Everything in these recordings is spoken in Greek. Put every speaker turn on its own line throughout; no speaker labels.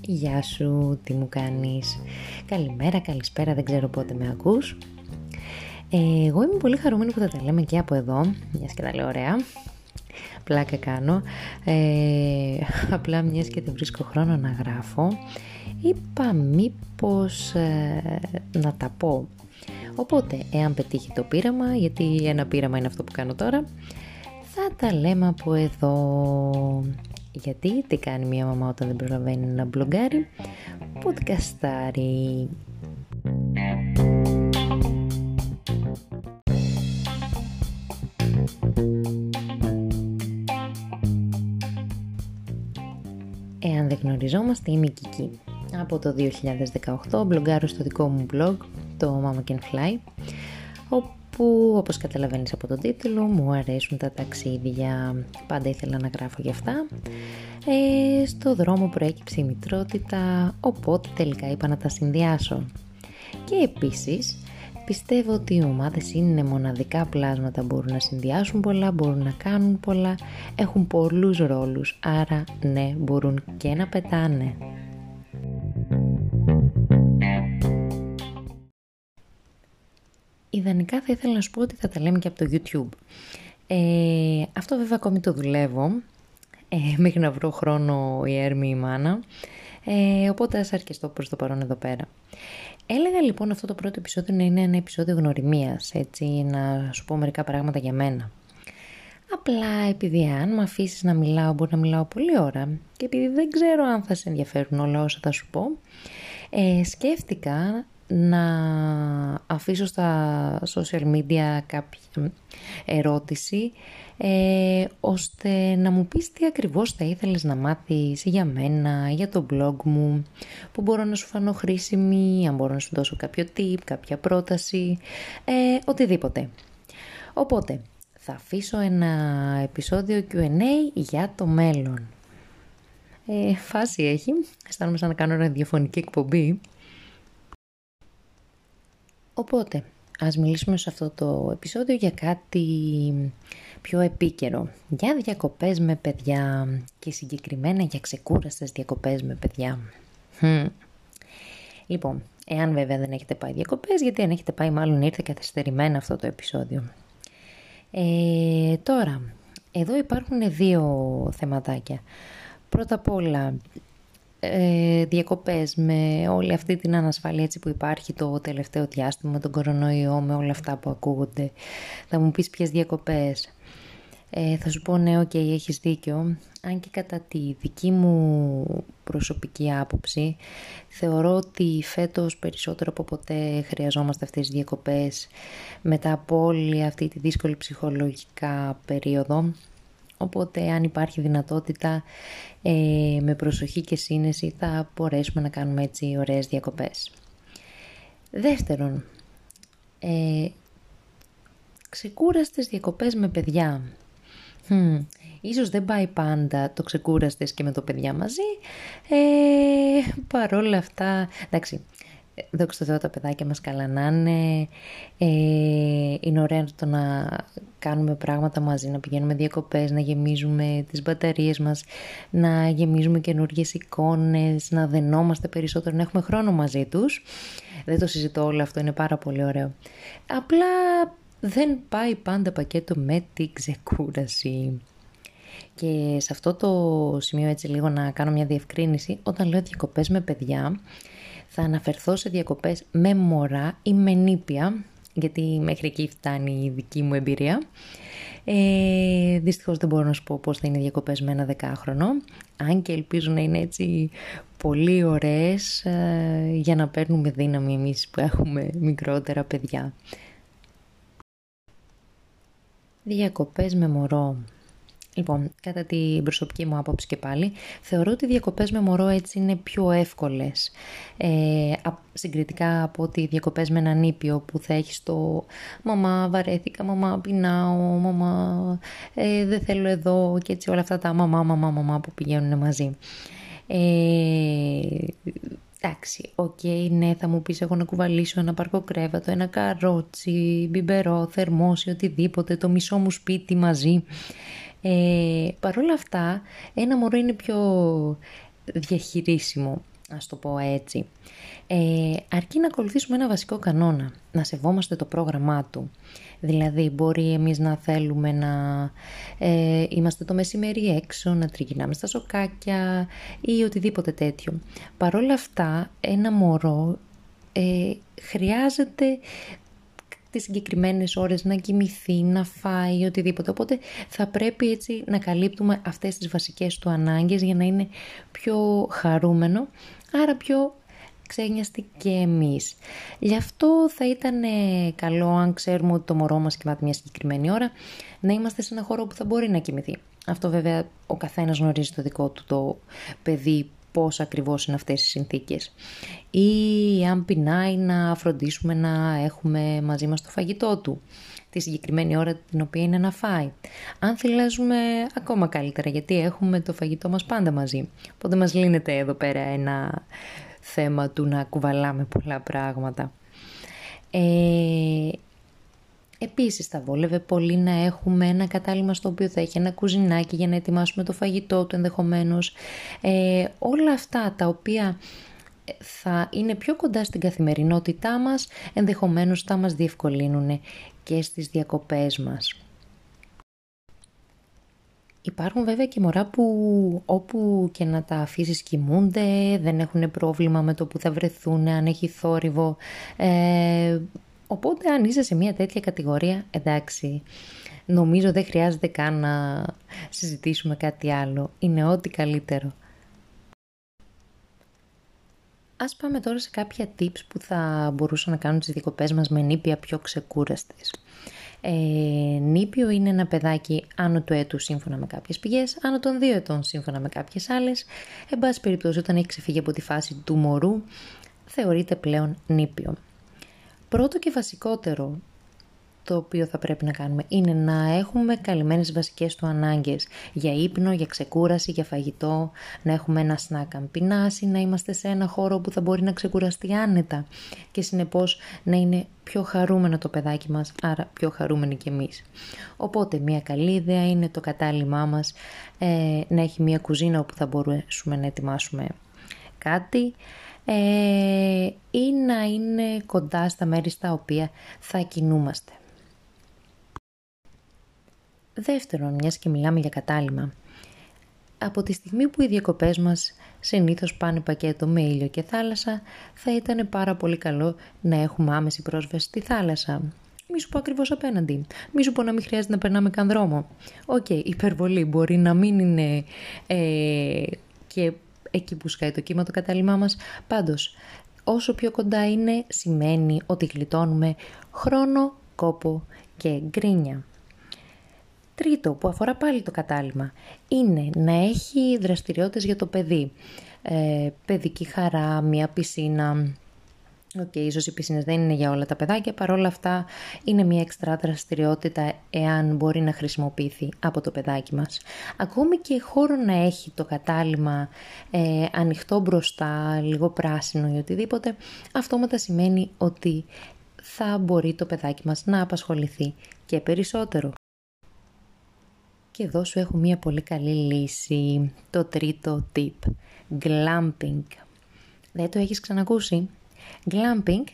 Γεια σου, τι μου κάνεις; Καλημέρα, καλησπέρα, δεν ξέρω πότε με ακούς. Ε, Εγώ είμαι πολύ χαρούμενη που θα τα λέμε και από εδώ Μιας και τα λέω ωραία. Πλάκα κάνω. Ε, Απλά μιας και δεν βρίσκω χρόνο να γράφω Είπα μήπως ε, να τα πω. Οπότε, εάν πετύχει το πείραμα, γιατί ένα πείραμα είναι αυτό που κάνω τώρα, θα τα λέμε από εδώ. Γιατί, τι κάνει μια μαμά όταν δεν προλαβαίνει να μπλογκάρει, podcastάρει. Εάν δεν γνωριζόμαστε, είμαι η Κική. Από το 2018 μπλογκάρω στο δικό μου blog, το Mama Can Fly, όπου όπως καταλαβαίνεις από τον τίτλο μου αρέσουν τα ταξίδια, πάντα ήθελα να γράφω γι' αυτά. Ε, στο δρόμο προέκυψε η μητρότητα, οπότε τελικά είπα να τα συνδυάσω. Και επίσης πιστεύω ότι οι ομάδες είναι μοναδικά πλάσματα, μπορούν να συνδυάσουν πολλά, μπορούν να κάνουν πολλά, έχουν πολλούς ρόλους, άρα ναι, μπορούν και να πετάνε. Ιδανικά θα ήθελα να σου πω ότι θα τα λέμε και από το YouTube. Ε, αυτό βέβαια ακόμη το δουλεύω, ε, μέχρι να βρω χρόνο η Έρμη η μάνα, ε, οπότε ας αρκεστώ προς το παρόν εδώ πέρα. Έλεγα λοιπόν αυτό το πρώτο επεισόδιο να είναι ένα επεισόδιο γνωριμίας, έτσι να σου πω μερικά πράγματα για μένα. Απλά επειδή αν με αφήσεις να μιλάω, μπορεί να μιλάω πολλή ώρα και επειδή δεν ξέρω αν θα σε ενδιαφέρουν όλα όσα θα σου πω, ε, σκέφτηκα να αφήσω στα social media κάποια ερώτηση ε, ώστε να μου πεις τι ακριβώς θα ήθελες να μάθεις για μένα, για το blog μου, που μπορώ να σου φανώ χρήσιμη, αν μπορώ να σου δώσω κάποιο tip, κάποια πρόταση, ε, οτιδήποτε. Οπότε, θα αφήσω ένα επεισόδιο Q&A για το μέλλον. Ε, φάση έχει, αισθάνομαι σαν να κάνω ραδιοφωνική εκπομπή. Οπότε, ας μιλήσουμε σε αυτό το επεισόδιο για κάτι πιο επίκαιρο. Για διακοπές με παιδιά και συγκεκριμένα για ξεκούραστες διακοπές με παιδιά. Λοιπόν, εάν βέβαια δεν έχετε πάει διακοπές, γιατί αν έχετε πάει μάλλον ήρθε καθυστερημένα αυτό το επεισόδιο. Ε, τώρα, εδώ υπάρχουν δύο θεματάκια. Πρώτα απ' όλα, ε, διακοπές με όλη αυτή την ανασφάλεια έτσι που υπάρχει το τελευταίο διάστημα, με τον κορονοϊό, με όλα αυτά που ακούγονται. Θα μου πεις ποιες διακοπές. Ε, θα σου πω ναι, OK, okay, έχεις δίκιο. Αν και κατά τη δική μου προσωπική άποψη, θεωρώ ότι φέτος περισσότερο από ποτέ χρειαζόμαστε αυτές τις διακοπές μετά από όλη αυτή τη δύσκολη ψυχολογικά περίοδο Οπότε αν υπάρχει δυνατότητα ε, με προσοχή και σύνεση θα μπορέσουμε να κάνουμε έτσι ωραίες διακοπές. Δεύτερον, ε, ξεκούραστες διακοπές με παιδιά. Hm, ίσως δεν πάει πάντα το ξεκούραστες και με το παιδιά μαζί. Ε, παρόλα αυτά, εντάξει, δόξα τω Θεώ τα παιδάκια μας καλά να είναι. Ε, είναι ωραίο το να κάνουμε πράγματα μαζί, να πηγαίνουμε διακοπές, να γεμίζουμε τις μπαταρίες μας, να γεμίζουμε καινούργιες εικόνες, να δενόμαστε περισσότερο, να έχουμε χρόνο μαζί τους. Δεν το συζητώ όλο αυτό, είναι πάρα πολύ ωραίο. Απλά δεν πάει πάντα πακέτο με την ξεκούραση. Και σε αυτό το σημείο έτσι λίγο να κάνω μια διευκρίνηση, όταν λέω διακοπές με παιδιά, θα αναφερθώ σε διακοπές με μωρά ή με νήπια, γιατί μέχρι εκεί φτάνει η δική μου εμπειρία. Ε, δυστυχώς δεν μπορώ να σου πω πώς θα είναι οι διακοπές με ένα δεκάχρονο, αν και ελπίζω να είναι έτσι πολύ ωραίες ε, για να παίρνουμε δύναμη εμείς που έχουμε μικρότερα παιδιά. Διακοπές με μωρό. Λοιπόν, κατά την προσωπική μου άποψη και πάλι, θεωρώ ότι οι διακοπές με μωρό έτσι είναι πιο εύκολες. Ε, συγκριτικά από ότι οι διακοπές με ένα νήπιο που θα έχεις το «μαμά βαρέθηκα, μαμά πεινάω, μαμά ε, δεν θέλω εδώ» και έτσι όλα αυτά τα «μαμά, μαμά, μαμά» που πηγαίνουν μαζί. Ε, εντάξει, OK, okay, ναι, θα μου πεις εγώ να κουβαλήσω ένα παρκοκρέβατο, ένα καρότσι, μπιμπερό, θερμός, οτιδήποτε, το μισό μου σπίτι μαζί. Ε, Παρ' όλα αυτά, ένα μωρό είναι πιο διαχειρίσιμο, ας το πω έτσι. Ε, αρκεί να ακολουθήσουμε ένα βασικό κανόνα, να σεβόμαστε το πρόγραμμά του. Δηλαδή μπορεί εμείς να θέλουμε να ε, είμαστε το μεσημέρι έξω, να τριγυρνάμε στα σοκάκια ή οτιδήποτε τέτοιο. Παρ' όλα αυτά ένα μωρό ε, χρειάζεται τις συγκεκριμένες ώρες να κοιμηθεί, να φάει, οτιδήποτε. Οπότε θα πρέπει έτσι να καλύπτουμε αυτές τις βασικές του ανάγκες για να είναι πιο χαρούμενο, άρα πιο ξένιαστη και εμείς. Γι' αυτό θα ήταν καλό αν ξέρουμε ότι το μωρό μας κοιμάται μια συγκεκριμένη ώρα να είμαστε σε ένα χώρο που θα μπορεί να κοιμηθεί. Αυτό βέβαια ο καθένας γνωρίζει το δικό του το παιδί πώς ακριβώς είναι αυτές οι συνθήκες. Ή αν πεινάει να φροντίσουμε να έχουμε μαζί μας το φαγητό του τη συγκεκριμένη ώρα την οποία είναι να φάει. Αν θυλάζουμε ακόμα καλύτερα γιατί έχουμε το φαγητό μας πάντα μαζί. Οπότε μας λύνεται εδώ πέρα ένα θέμα του να κουβαλάμε πολλά πράγματα. Ε, Επίσης θα βόλευε πολύ να έχουμε ένα κατάλημα στο οποίο θα έχει ένα κουζινάκι για να ετοιμάσουμε το φαγητό του ενδεχομένως. Ε, όλα αυτά τα οποία θα είναι πιο κοντά στην καθημερινότητά μας, ενδεχομένως θα μας διευκολύνουν και στις διακοπές μας. Υπάρχουν βέβαια και μωρά που όπου και να τα αφήσεις κοιμούνται, δεν έχουν πρόβλημα με το που θα βρεθούν, αν έχει θόρυβο. Ε, οπότε αν είσαι σε μια τέτοια κατηγορία, εντάξει, νομίζω δεν χρειάζεται καν να συζητήσουμε κάτι άλλο. Είναι ό,τι καλύτερο. Ας πάμε τώρα σε κάποια tips που θα μπορούσαν να κάνουν τις δικοπές μας με νήπια πιο ξεκούραστες. Ε, νήπιο είναι ένα παιδάκι άνω του έτους σύμφωνα με κάποιες πηγές, άνω των δύο ετών σύμφωνα με κάποιες άλλες. Εν πάση περιπτώσει όταν έχει ξεφύγει από τη φάση του μωρού θεωρείται πλέον νήπιο. Πρώτο και βασικότερο το οποίο θα πρέπει να κάνουμε είναι να έχουμε καλυμμένες βασικές του ανάγκες για ύπνο, για ξεκούραση, για φαγητό, να έχουμε ένα σνακ αν πεινάσει, να είμαστε σε ένα χώρο που θα μπορεί να ξεκουραστεί άνετα και συνεπώς να είναι πιο χαρούμενο το παιδάκι μας, άρα πιο χαρούμενοι κι εμείς. Οπότε μια καλή ιδέα είναι το κατάλημά μας ε, να έχει μια κουζίνα όπου θα μπορούμε να ετοιμάσουμε κάτι ε, ή να είναι κοντά στα μέρη στα οποία θα κινούμαστε. Δεύτερον, μιας και μιλάμε για κατάλυμα, από τη στιγμή που οι διακοπές μας συνήθως πάνε πακέτο με ήλιο και θάλασσα, θα ήταν πάρα πολύ καλό να έχουμε άμεση πρόσβαση στη θάλασσα. Μη σου πω ακριβώς απέναντι. Μη σου πω να μην χρειάζεται να περνάμε καν δρόμο. OK, okay, υπερβολή μπορεί να μην είναι ε, και εκεί που σκάει το κύμα το κατάλυμά μας. Πάντως, όσο πιο κοντά είναι, σημαίνει ότι γλιτώνουμε χρόνο, κόπο και γκρίνια. Τρίτο, που αφορά πάλι το κατάλημα, είναι να έχει δραστηριότητες για το παιδί. Ε, παιδική χαρά, μια πισίνα. OK, okay, ίσως οι πισίνες δεν είναι για όλα τα παιδάκια, παρόλα αυτά είναι μια εξτρά δραστηριότητα εάν μπορεί να χρησιμοποιηθεί από το παιδάκι μας. Ακόμη και χώρο να έχει το κατάλημα ε, ανοιχτό μπροστά, λίγο πράσινο ή οτιδήποτε, αυτόματα σημαίνει ότι θα μπορεί το παιδάκι μας να απασχοληθεί και περισσότερο. Και εδώ σου έχω μία πολύ καλή λύση. Το τρίτο tip. Glamping. Δεν το έχεις ξανακούσει; Glamping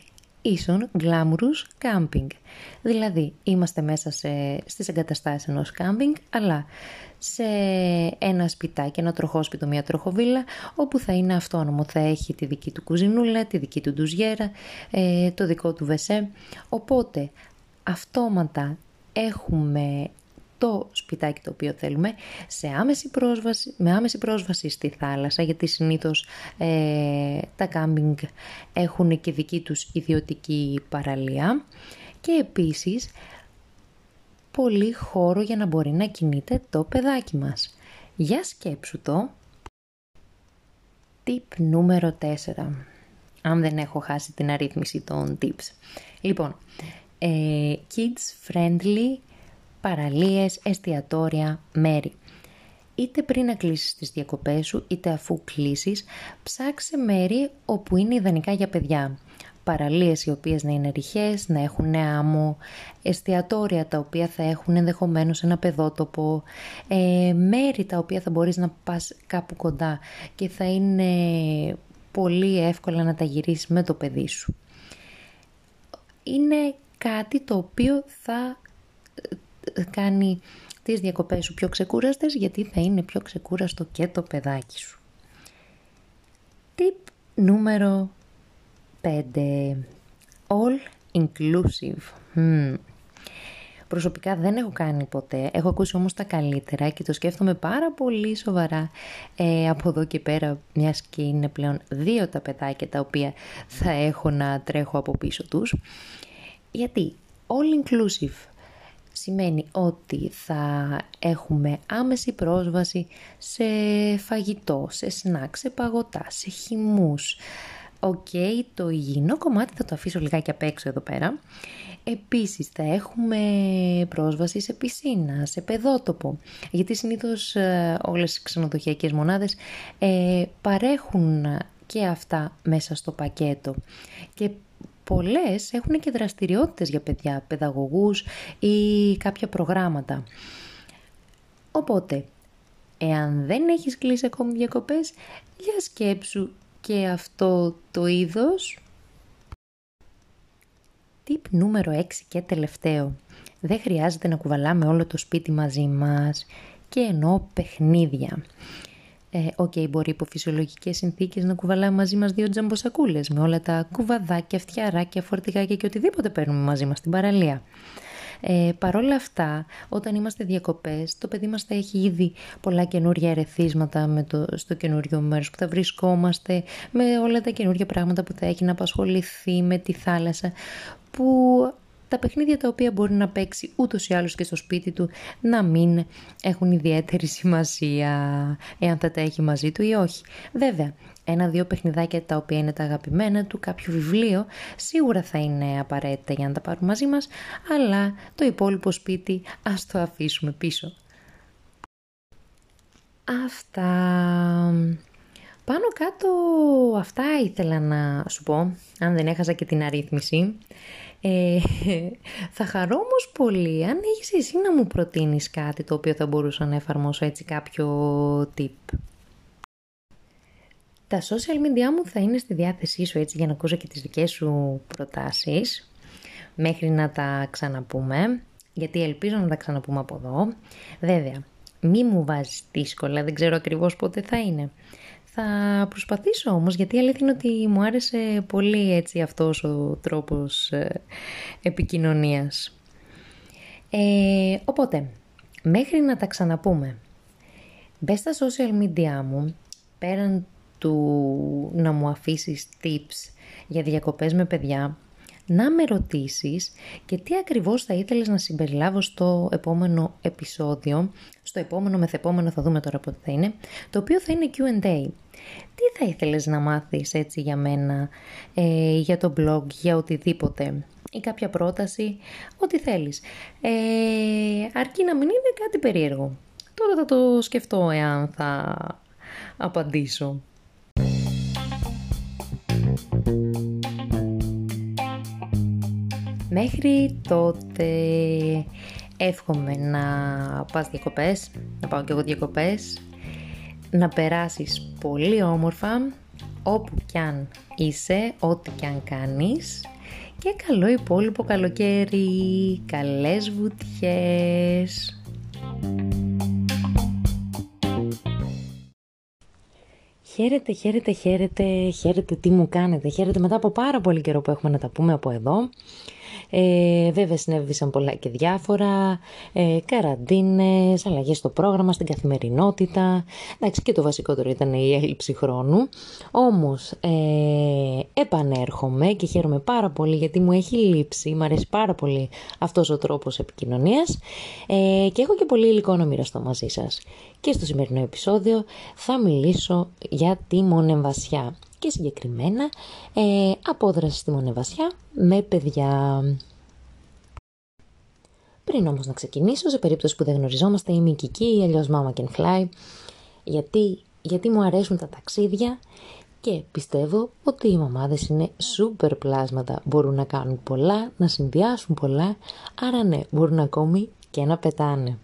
ίσον glamorous camping. Δηλαδή, είμαστε μέσα σε, στις εγκαταστάσεις ενός camping, αλλά σε ένα σπιτάκι, ένα τροχόσπιτο, μια τροχοβίλα, όπου θα είναι αυτόνομο. Θα έχει τη δική του κουζινούλα, τη δική του ντουζιέρα, ε, το δικό του βεσέ. Οπότε, αυτόματα έχουμε το σπιτάκι το οποίο θέλουμε σε άμεση πρόσβαση, με άμεση πρόσβαση στη θάλασσα γιατί συνήθως ε, τα κάμπινγκ έχουν και δική τους ιδιωτική παραλία και επίσης πολύ χώρο για να μπορεί να κινείται το παιδάκι μας. Για σκέψου το. Tip νούμερο 4. Αν δεν έχω χάσει την αρρύθμιση των tips. Λοιπόν, kids friendly παραλίες, εστιατόρια, μέρη. είτε πριν να κλείσεις τις διακοπές σου, είτε αφού κλείσεις, ψάξε μέρη όπου είναι ιδανικά για παιδιά. Παραλίες οι οποίες να είναι ρηχές, να έχουν άμμο, εστιατόρια τα οποία θα έχουν ενδεχομένως ένα παιδότοπο, ε, μέρη τα οποία θα μπορείς να πας κάπου κοντά και θα είναι πολύ εύκολα να τα γυρίσεις με το παιδί σου. Είναι κάτι το οποίο θα ε, κάνει τις διακοπές σου πιο ξεκούραστες γιατί θα είναι πιο ξεκούραστο και το παιδάκι σου. Tip νούμερο 5. All inclusive. Προσωπικά δεν έχω κάνει ποτέ, έχω ακούσει όμως τα καλύτερα και το σκέφτομαι πάρα πολύ σοβαρά ε, από εδώ και πέρα μιας και είναι πλέον δύο τα παιδάκια τα οποία θα έχω να τρέχω από πίσω τους. Γιατί all inclusive σημαίνει ότι θα έχουμε άμεση πρόσβαση σε φαγητό, σε σνακ, σε παγωτά, σε χυμούς. Οκ, το υγιεινό κομμάτι θα το αφήσω λιγάκι απ' έξω εδώ πέρα. Επίσης θα έχουμε πρόσβαση σε πισίνα, σε παιδότοπο, γιατί συνήθως ε, όλες οι ξενοδοχειακές μονάδες ε, παρέχουν και αυτά μέσα στο πακέτο. Και πολλές έχουν και δραστηριότητες για παιδιά, παιδαγωγούς ή κάποια προγράμματα. Οπότε, εάν δεν έχεις κλείσει ακόμη διακοπές, για σκέψου και αυτό το είδος. Tip νούμερο 6 και τελευταίο. Δεν χρειάζεται να κουβαλάμε όλο το σπίτι μαζί μας και εννοώ παιχνίδια. Ε, OK, okay, μπορεί υπό φυσιολογικές συνθήκες να κουβαλάμε μαζί μας δύο τζαμποσακούλες με όλα τα κουβαδάκια, φτιαράκια, φορτηγάκια και οτιδήποτε παίρνουμε μαζί μας στην παραλία. Ε, Παρ' όλα αυτά, όταν είμαστε διακοπές, το παιδί μας θα έχει ήδη πολλά καινούργια ερεθίσματα με το, στο καινούριο μέρος που θα βρισκόμαστε, με όλα τα καινούργια πράγματα που θα έχει να απασχοληθεί με τη θάλασσα, που τα παιχνίδια τα οποία μπορεί να παίξει ούτως ή άλλως και στο σπίτι του να μην έχουν ιδιαίτερη σημασία εάν θα τα έχει μαζί του ή όχι. Βέβαια, ένα-δύο παιχνιδάκια τα οποία είναι τα αγαπημένα του, κάποιο βιβλίο, σίγουρα θα είναι απαραίτητα για να τα πάρουμε μαζί μας, αλλά το υπόλοιπο σπίτι ας το αφήσουμε πίσω. Αυτά. Πάνω κάτω αυτά ήθελα να σου πω, αν δεν έχασα και την αρρύθμιση. Ε, θα χαρώ όμως πολύ αν έχεις εσύ να μου προτείνεις κάτι το οποίο θα μπορούσα να εφαρμόσω έτσι κάποιο tip. Τα social media μου θα είναι στη διάθεσή σου έτσι για να ακούσω και τις δικές σου προτάσεις μέχρι να τα ξαναπούμε γιατί ελπίζω να τα ξαναπούμε από εδώ. Βέβαια, μη μου βάζεις δύσκολα, δεν ξέρω ακριβώς πότε θα είναι. Θα προσπαθήσω όμως γιατί η αλήθεια είναι ότι μου άρεσε πολύ έτσι αυτός ο τρόπος ε, επικοινωνίας. Ε, οπότε, μέχρι να τα ξαναπούμε, μπες στα social media μου, πέραν του να μου αφήσεις tips για διακοπές με παιδιά, να με ρωτήσεις και τι ακριβώς θα ήθελες να συμπεριλάβω στο επόμενο επεισόδιο, στο επόμενο μεθεπόμενο θα δούμε τώρα πότε θα είναι, το οποίο θα είναι Q&A. Τι θα ήθελες να μάθεις έτσι για μένα, ε, για το blog, για οτιδήποτε ή κάποια πρόταση, ό,τι θέλεις. Ε, αρκεί να μην είναι κάτι περίεργο. Τώρα θα το σκεφτώ εάν θα απαντήσω. Μέχρι τότε εύχομαι να πας διακοπές, να πάω και εγώ διακοπές, να περάσεις πολύ όμορφα όπου κι αν είσαι, ό,τι κι αν κάνεις και καλό υπόλοιπο καλοκαίρι, καλές βουτιές. Χαίρετε, χαίρετε, χαίρετε, χαίρετε τι μου κάνετε, χαίρετε μετά από πάρα πολύ καιρό που έχουμε να τα πούμε από εδώ. Ε, βέβαια συνέβησαν πολλά και διάφορα, ε, καραντίνες, αλλαγές στο πρόγραμμα, στην καθημερινότητα. Εντάξει και το βασικότερο ήταν η έλλειψη χρόνου. Όμως ε, επανέρχομαι και χαίρομαι πάρα πολύ γιατί μου έχει λείψει, μου αρέσει πάρα πολύ αυτός ο τρόπος επικοινωνίας ε, και έχω και πολύ υλικό να μοιραστώ μαζί σας. Και στο σημερινό επεισόδιο θα μιλήσω για τη μονεμβασιά και συγκεκριμένα ε, απόδραση στη μονεβασιά με παιδιά. Πριν όμως να ξεκινήσω, σε περίπτωση που δεν γνωριζόμαστε, είμαι η Κική, αλλιώς Mama Can Fly, γιατί, γιατί μου αρέσουν τα ταξίδια και πιστεύω ότι οι μαμάδες είναι σούπερ πλάσματα. Μπορούν να κάνουν πολλά, να συνδυάσουν πολλά, άρα ναι, μπορούν ακόμη και να πετάνε.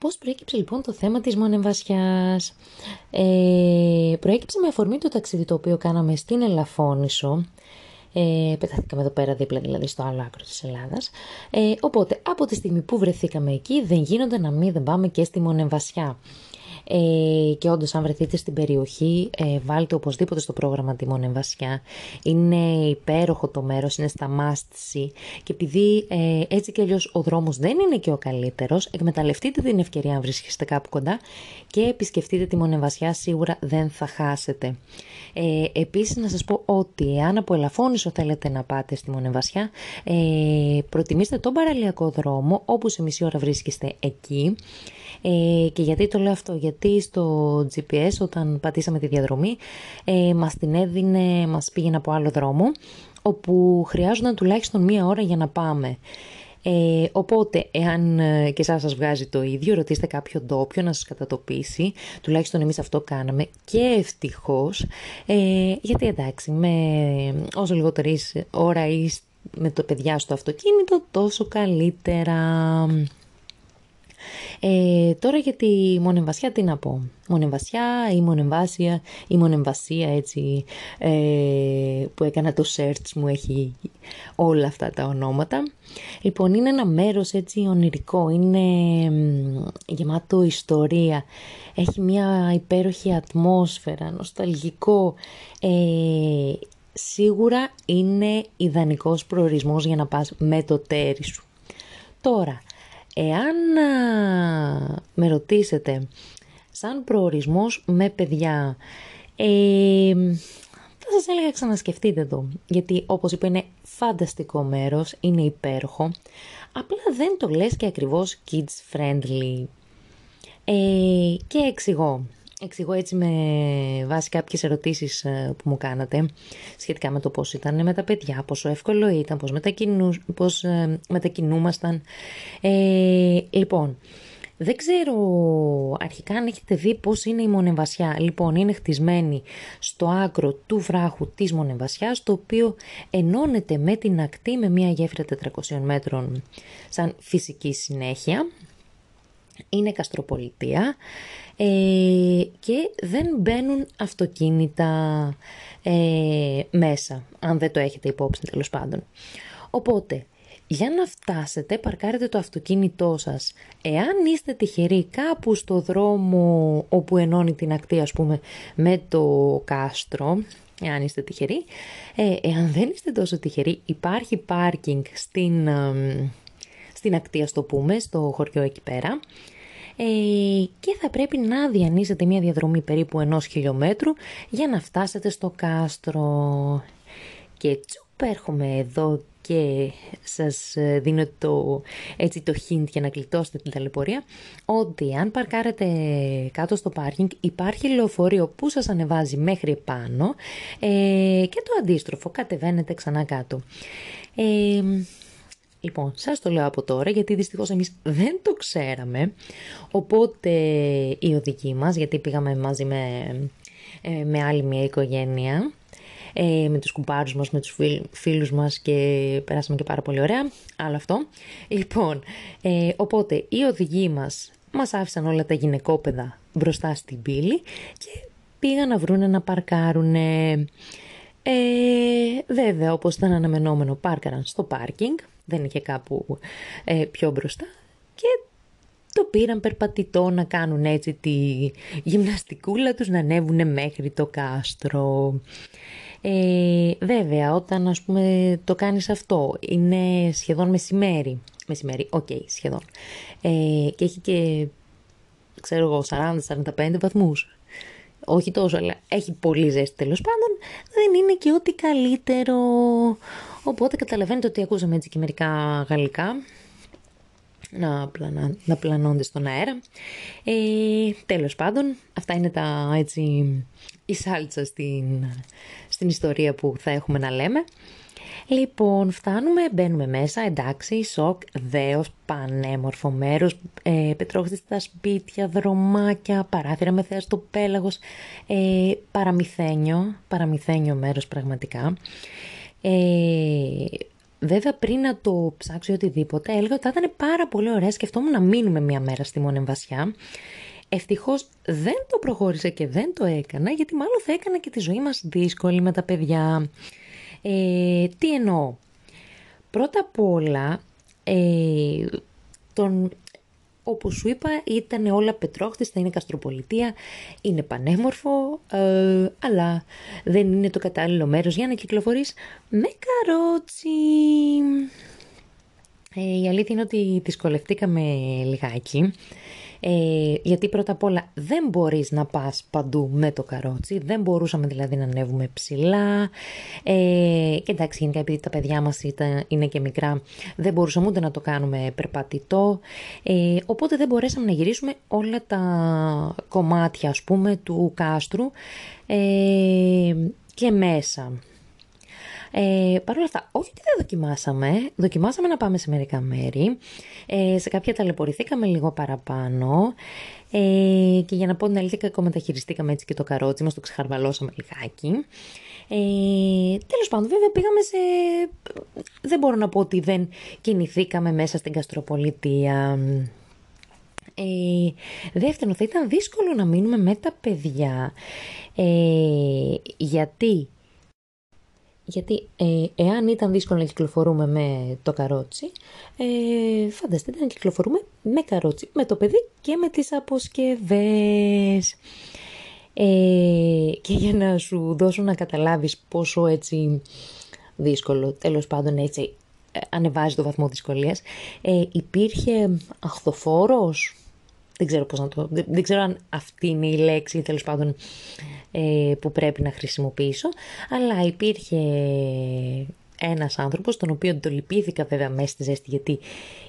Πώς προέκυψε λοιπόν το θέμα της μονεμβασιάς; Ε, προέκυψε με αφορμή το ταξίδι το οποίο κάναμε στην Ελαφώνησο. Ε, πετάθηκαμε εδώ πέρα δίπλα δηλαδή στο άλλο άκρο της Ελλάδας. Ε, οπότε από τη στιγμή που βρεθήκαμε εκεί δεν γίνονται να μην δεν πάμε και στη μονεμβασιά. Ε, και όντως, αν βρεθείτε στην περιοχή, ε, βάλτε οπωσδήποτε στο πρόγραμμα τη Μονεμβασιά. Είναι υπέροχο το μέρος, είναι στα μάστηση. Και επειδή ε, έτσι κι αλλιώς ο δρόμος δεν είναι και ο καλύτερος, εκμεταλλευτείτε την ευκαιρία αν βρίσκεστε κάπου κοντά και επισκεφτείτε τη Μονεμβασιά, σίγουρα δεν θα χάσετε. Ε, επίσης να σας πω ότι εάν από Ελαφώνησο θέλετε να πάτε στη Μονεμβασιά, ε, προτιμήστε τον παραλιακό δρόμο, όπου σε μισή ώρα βρίσκεστε εκεί. Ε, και γιατί το λέω αυτό, γιατί στο GPS όταν πατήσαμε τη διαδρομή ε, μας την έδινε, μας πήγαινε από άλλο δρόμο όπου χρειάζονταν τουλάχιστον μία ώρα για να πάμε. Ε, οπότε, εάν ε, και εσάς σας βγάζει το ίδιο, ρωτήστε κάποιο ντόπιο να σας κατατοπίσει. Τουλάχιστον εμείς αυτό κάναμε και ευτυχώς. Ε, γιατί εντάξει, με όσο λιγότερης ώρα ή με το παιδιά στο αυτοκίνητο, τόσο καλύτερα. Ε, τώρα για τη μονεμβασιά τι να πω. Μονεμβασιά ή μονεμβάσια ή μονεμβασία έτσι ε, που έκανα το search μου έχει όλα αυτά τα ονόματα. Λοιπόν είναι ένα μέρος έτσι ονειρικό, είναι γεμάτο ιστορία, έχει μια υπέροχη ατμόσφαιρα, νοσταλγικό. Ε, σίγουρα είναι ιδανικός προορισμός για να πας με το τέρι σου. Τώρα, Εάν με ρωτήσετε σαν προορισμός με παιδιά, ε, θα σας έλεγα ξανασκεφτείτε το, γιατί όπως είπα είναι φανταστικό μέρος, είναι υπέροχο, απλά δεν το λες και ακριβώς kids friendly. Ε, και εξηγώ, εξηγώ έτσι με βάση κάποιες ερωτήσεις ε, που μου κάνατε σχετικά με το πώς ήταν με τα παιδιά, πόσο εύκολο ήταν, πώς, μετακινού, πώς ε, μετακινούμασταν. Ε, λοιπόν, δεν ξέρω αρχικά αν έχετε δει πώς είναι η Μονεμβασιά. Λοιπόν, είναι χτισμένη στο άκρο του βράχου της Μονεμβασιάς, το οποίο ενώνεται με την ακτή με μια γέφυρα 400 μέτρων σαν φυσική συνέχεια. Είναι καστροπολιτεία ε, και δεν μπαίνουν αυτοκίνητα ε, μέσα, αν δεν το έχετε υπόψη τέλος πάντων. Οπότε, για να φτάσετε, παρκάρετε το αυτοκίνητό σας. Εάν είστε τυχεροί κάπου στο δρόμο όπου ενώνει την ακτή, ας πούμε, με το κάστρο, εάν είστε τυχεροί, ε, εάν δεν είστε τόσο τυχεροί, υπάρχει πάρκινγκ στην, στην ακτή, ας το πούμε, στο χωριό εκεί πέρα ε, και θα πρέπει να διανύσετε μια διαδρομή περίπου ενός χιλιόμετρου για να φτάσετε στο κάστρο. Και τσουπ έρχομαι εδώ και σας δίνω το, έτσι το hint για να κλειτώσετε την ταλαιπωρία ότι αν παρκάρετε κάτω στο πάρκινγκ υπάρχει λεωφορείο που σας ανεβάζει μέχρι πάνω ε, και το αντίστροφο κατεβαίνετε ξανά κάτω. Ε, Λοιπόν, σας το λέω από τώρα γιατί δυστυχώς εμείς δεν το ξέραμε. Οπότε η οδική μας, γιατί πήγαμε μαζί με, ε, με άλλη μια οικογένεια, ε, με τους κουμπάρους μας, με τους φίλους μας και περάσαμε και πάρα πολύ ωραία. Άλλο αυτό. Λοιπόν, ε, οπότε οι οδηγοί μας μας άφησαν όλα τα γυναικόπαιδα μπροστά στην πύλη και πήγαν να βρούνε να παρκάρουν. Ε, βέβαια, όπως ήταν αναμενόμενο, πάρκαραν στο πάρκινγκ δεν είχε κάπου ε, πιο μπροστά και το πήραν περπατητό να κάνουν έτσι τη γυμναστικούλα τους να ανέβουν μέχρι το κάστρο. Ε, βέβαια, όταν ας πούμε το κάνεις αυτό, είναι σχεδόν μεσημέρι. Μεσημέρι, OK, okay, σχεδόν. Ε, και έχει και, ξέρω εγώ, 40-45 βαθμούς. Όχι τόσο, αλλά έχει πολύ ζέστη τέλος πάντων. Δεν είναι και ό,τι καλύτερο. Οπότε καταλαβαίνετε ότι ακούσαμε έτσι και μερικά γαλλικά να, πλανα, να πλανώνται στον αέρα. Ε, τέλος πάντων, αυτά είναι τα έτσι η σάλτσα στην, στην ιστορία που θα έχουμε να λέμε. Λοιπόν, φτάνουμε, μπαίνουμε μέσα, εντάξει, σοκ, δέος, πανέμορφο μέρος, ε, στα σπίτια, δρομάκια, παράθυρα με θέα στο πέλαγος, ε, παραμυθένιο, παραμυθένιο μέρος πραγματικά. Ε, βέβαια πριν να το ψάξω οτιδήποτε, έλεγα ότι θα ήταν πάρα πολύ ωραία, σκεφτόμουν να μείνουμε μία μέρα στη Μονεμβασιά. Ευτυχώς δεν το προχώρησα και δεν το έκανα, γιατί μάλλον θα έκανα και τη ζωή μας δύσκολη με τα παιδιά. Ε, τι εννοώ; Πρώτα απ' όλα, ε, τον, όπως σου είπα, ήταν όλα πετρόχτιστα, είναι καστροπολιτεία, είναι πανέμορφο, ε, αλλά δεν είναι το κατάλληλο μέρος για να κυκλοφορείς με καρότσι. Ε, η αλήθεια είναι ότι δυσκολευτήκαμε λιγάκι. Ε, γιατί πρώτα απ' όλα δεν μπορείς να πας παντού με το καρότσι, δεν μπορούσαμε δηλαδή να ανέβουμε ψηλά. Ε, και εντάξει, γενικά επειδή τα παιδιά μας ήταν, είναι και μικρά, δεν μπορούσαμε ούτε να το κάνουμε περπατητό. Ε, οπότε δεν μπορέσαμε να γυρίσουμε όλα τα κομμάτια, ας πούμε, του κάστρου ε, και μέσα. Ε, Παρ' όλα αυτά, όχι ότι δεν δοκιμάσαμε, δοκιμάσαμε να πάμε σε μερικά μέρη, ε, σε κάποια ταλαιπωρηθήκαμε λίγο παραπάνω ε, και για να πω την αλήθεια κακομεταχειριστήκαμε έτσι και το καρότσι μας, το ξεχαρβαλώσαμε λιγάκι. Ε, τέλος πάντων, βέβαια πήγαμε σε... Δεν μπορώ να πω ότι δεν κινηθήκαμε μέσα στην Καστροπολιτεία. Ε, δεύτερον, θα ήταν δύσκολο να μείνουμε με τα παιδιά. Ε, γιατί γιατί ε, εάν ήταν δύσκολο να κυκλοφορούμε με το καρότσι, ε, φανταστείτε να κυκλοφορούμε με καρότσι, με το παιδί και με τις αποσκευές. Ε, και για να σου δώσω να καταλάβεις πόσο έτσι δύσκολο, τέλος πάντων έτσι ε, ανεβάζει το βαθμό δυσκολίας, ε, υπήρχε αχθοφόρος, δεν ξέρω πώς να το... Δεν, ξέρω αν αυτή είναι η λέξη, τέλος πάντων, ε, που πρέπει να χρησιμοποιήσω, αλλά υπήρχε ένας άνθρωπος, τον οποίο το λυπήθηκα βέβαια μέσα στη ζέστη γιατί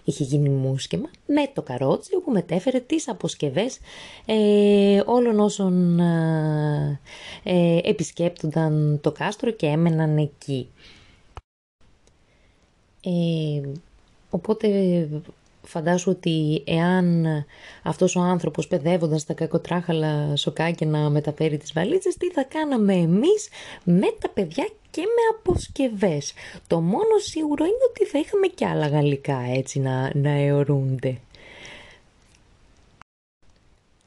είχε γίνει μουσκεμα, με το καρότσι όπου μετέφερε τις αποσκευές ε, όλων όσων ε, ε, επισκέπτονταν το κάστρο και έμεναν εκεί. Ε, οπότε φαντάσου ότι εάν αυτός ο άνθρωπος παιδεύοντας τα κακοτράχαλα σοκάκια να μεταφέρει τις βαλίτσες, τι θα κάναμε εμείς με τα παιδιά και με αποσκευές. Το μόνο σίγουρο είναι ότι θα είχαμε και άλλα γαλλικά έτσι να, να αιωρούνται.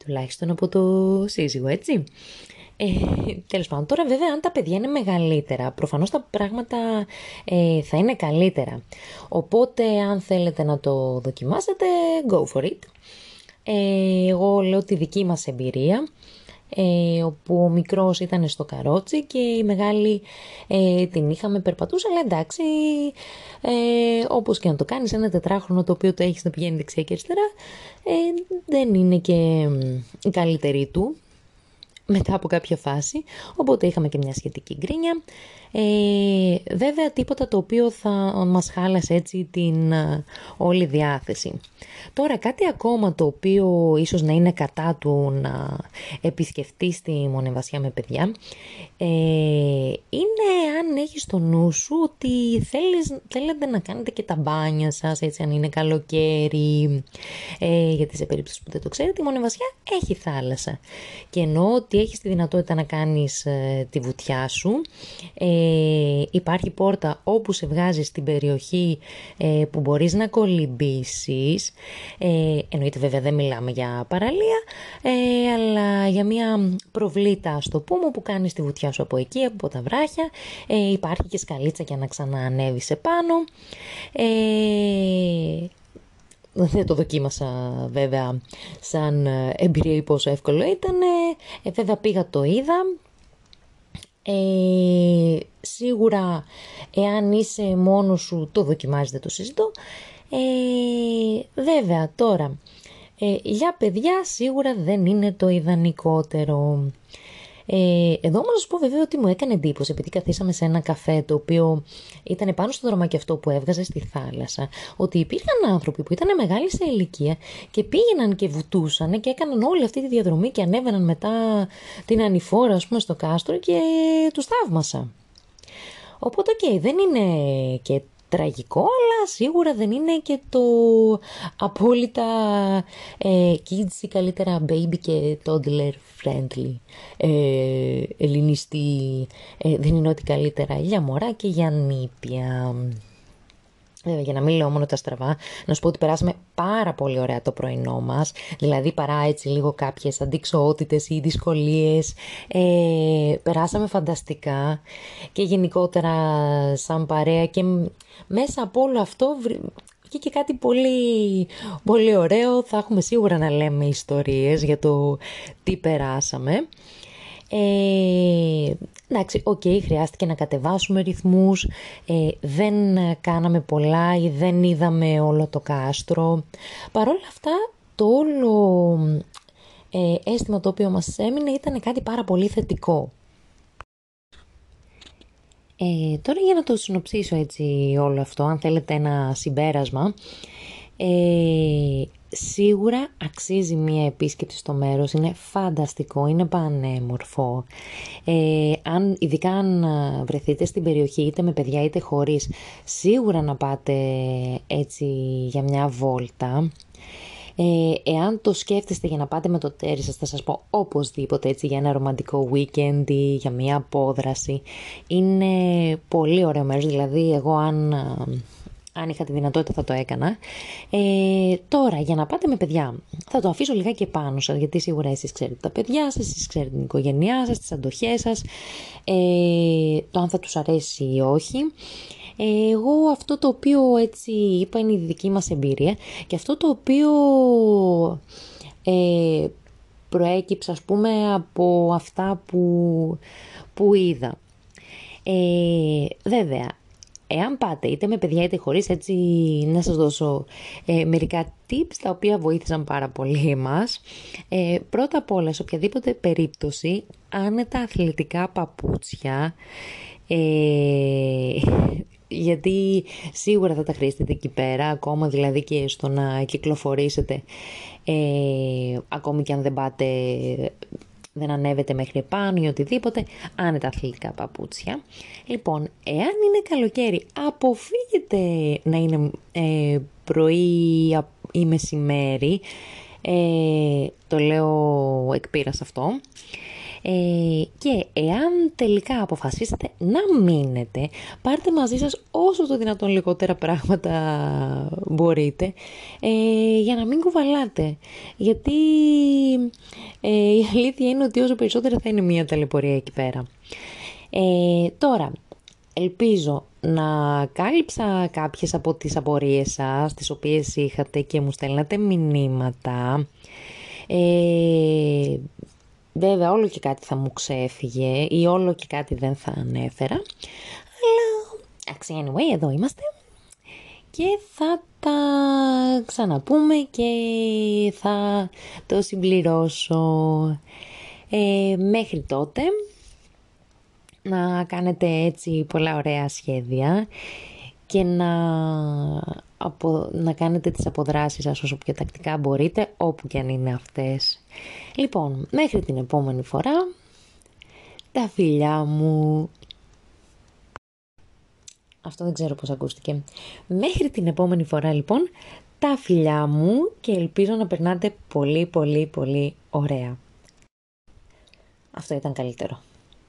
Τουλάχιστον από το σύζυγο, έτσι. Ε, τέλος πάντων, τώρα βέβαια αν τα παιδιά είναι μεγαλύτερα, προφανώς τα πράγματα ε, θα είναι καλύτερα. Οπότε αν θέλετε να το δοκιμάσετε, go for it. Ε, εγώ λέω τη δική μας εμπειρία, ε, όπου ο μικρός ήταν στο καρότσι και η μεγάλη ε, την είχαμε περπατούσα, αλλά εντάξει, ε, όπως και να το κάνεις, ένα τετράχρονο το οποίο το έχεις να πηγαίνει δεξιά και αριστερά, ε, δεν είναι και η καλύτερη του μετά από κάποια φάση, οπότε είχαμε και μια σχετική γκρίνια. Ε, βέβαια τίποτα το οποίο θα μας χάλασε έτσι την ε, όλη διάθεση. Τώρα κάτι ακόμα το οποίο ίσως να είναι κατά του να επισκεφτεί τη μονεβασιά με παιδιά ε, είναι αν έχεις στο νου σου ότι θέλεις, θέλετε να κάνετε και τα μπάνια σας έτσι αν είναι καλοκαίρι. Ε, γιατί σε περίπτωση που δεν το ξέρετε η μονεβασιά έχει θάλασσα. Και ενώ ότι έχεις τη δυνατότητα να κάνεις ε, τη βουτιά σου. Ε, υπάρχει πόρτα όπου σε βγάζεις στην περιοχή ε, που μπορείς να κολυμπήσεις. Ε, εννοείται βέβαια δεν μιλάμε για παραλία, ε, αλλά για μια προβλήτα στο πούμε που κάνεις τη βουτιά σου από εκεί, από τα βράχια. Ε, υπάρχει και σκαλίτσα για να ξαναανέβεις επάνω. Ε, δεν το δοκίμασα βέβαια σαν εμπειρία ή πόσο εύκολο ήταν. Ε, βέβαια πήγα το είδα, ε, σίγουρα εάν είσαι μόνος σου το δοκιμάζεις, δεν το συζητώ. Ε, βέβαια τώρα, ε, για παιδιά σίγουρα δεν είναι το ιδανικότερο. Ε, εδώ όμως να σου πω βέβαια ότι μου έκανε εντύπωση επειδή καθίσαμε σε ένα καφέ το οποίο ήταν πάνω στο δρόμο και αυτό που έβγαζε στη θάλασσα ότι υπήρχαν άνθρωποι που ήταν μεγάλοι σε ηλικία και πήγαιναν και βουτούσαν και έκαναν όλη αυτή τη διαδρομή και ανέβαιναν μετά την ανηφόρα ας πούμε στο κάστρο και τους θαύμασα. Οπότε, οκ, δεν είναι και τραγικό, αλλά σίγουρα δεν είναι και το απόλυτα ε, kids ή καλύτερα baby και toddler friendly ε, ελληνιστή. Ε, δεν είναι ό,τι καλύτερα για μωρά και για νήπια. Βέβαια, για να μην λέω μόνο τα στραβά, να σου πω ότι περάσαμε πάρα πολύ ωραία το πρωινό μας, δηλαδή παρά έτσι λίγο κάποιες αντικσοότητες ή δυσκολίες, ε, περάσαμε φανταστικά. Και γενικότερα σαν παρέα και μέσα από όλο αυτό και κάτι πολύ, πολύ ωραίο, θα έχουμε σίγουρα να λέμε ιστορίες για το τι περάσαμε. Ε, εντάξει, OK, okay, χρειάστηκε να κατεβάσουμε ρυθμούς, ε, δεν κάναμε πολλά ή δεν είδαμε όλο το κάστρο. Παρ' όλα αυτά, το όλο ε, αίσθημα το οποίο μας έμεινε ήταν κάτι πάρα πολύ θετικό. Ε, τώρα για να το συνοψίσω έτσι όλο αυτό, αν θέλετε ένα συμπέρασμα, ε, σίγουρα αξίζει μία επίσκεψη στο μέρος, είναι φανταστικό, είναι πανέμορφο. Ε, αν, ειδικά αν βρεθείτε στην περιοχή είτε με παιδιά είτε χωρίς, σίγουρα να πάτε έτσι για μια βόλτα. Ε, εάν το σκέφτεστε για να πάτε με το τέρι σας, θα σας πω οπωσδήποτε έτσι για ένα ρομαντικό weekend ή για μια απόδραση. Είναι πολύ ωραίο μέρος, δηλαδή εγώ αν αν είχα τη δυνατότητα θα το έκανα. Ε, τώρα, για να πάτε με παιδιά, θα το αφήσω λιγάκι πάνω σας, γιατί σίγουρα εσείς ξέρετε τα παιδιά σας, εσείς ξέρετε την οικογένειά σας, τις αντοχές σας, ε, το αν θα τους αρέσει ή όχι. Ε, εγώ αυτό το οποίο έτσι είπα είναι η δική μας εμπειρία και αυτό το οποίο ε, προέκυψε ας πούμε από αυτά που, που είδα. Ε, βέβαια, Εάν πάτε είτε με παιδιά είτε χωρίς έτσι να σας δώσω ε, μερικά tips τα οποία βοήθησαν πάρα πολύ εμάς. Ε, πρώτα απ' όλα σε οποιαδήποτε περίπτωση άνετα αθλητικά παπούτσια ε, γιατί σίγουρα θα τα χρήσετε εκεί πέρα ακόμα δηλαδή και στο να κυκλοφορήσετε ε, ακόμη και αν δεν πάτε δεν ανέβετε μέχρι επάνω ή οτιδήποτε, άνετα αθλητικά παπούτσια. Λοιπόν, εάν είναι καλοκαίρι, αποφύγετε να είναι ε, πρωί ή μεσημέρι, ε, το λέω εκπείρας αυτό, ε, και εάν τελικά αποφασίσετε να μείνετε, πάρτε μαζί σας όσο το δυνατόν λιγότερα πράγματα μπορείτε ε, για να μην κουβαλάτε. Γιατί ε, η αλήθεια είναι ότι όσο περισσότερα θα είναι μία ταλαιπωρία εκεί πέρα. Ε, τώρα, ελπίζω να κάλυψα κάποιες από τις απορίες σας, τις οποίες είχατε και μου στέλνατε μηνύματα. Ε, Βέβαια όλο και κάτι θα μου ξέφυγε ή όλο και κάτι δεν θα ανέφερα. Αλλά, εντάξει, anyway, εδώ είμαστε. Και θα τα ξαναπούμε και θα το συμπληρώσω. Ε, μέχρι τότε να κάνετε έτσι πολλά ωραία σχέδια και να, απο, να κάνετε τις αποδράσεις σας όσο πιο τακτικά μπορείτε, όπου και αν είναι αυτές. Λοιπόν, μέχρι την επόμενη φορά, τα φιλιά μου. Αυτό δεν ξέρω πώς ακούστηκε. Μέχρι την επόμενη φορά λοιπόν, τα φιλιά μου και ελπίζω να περνάτε πολύ πολύ πολύ ωραία. Αυτό ήταν καλύτερο.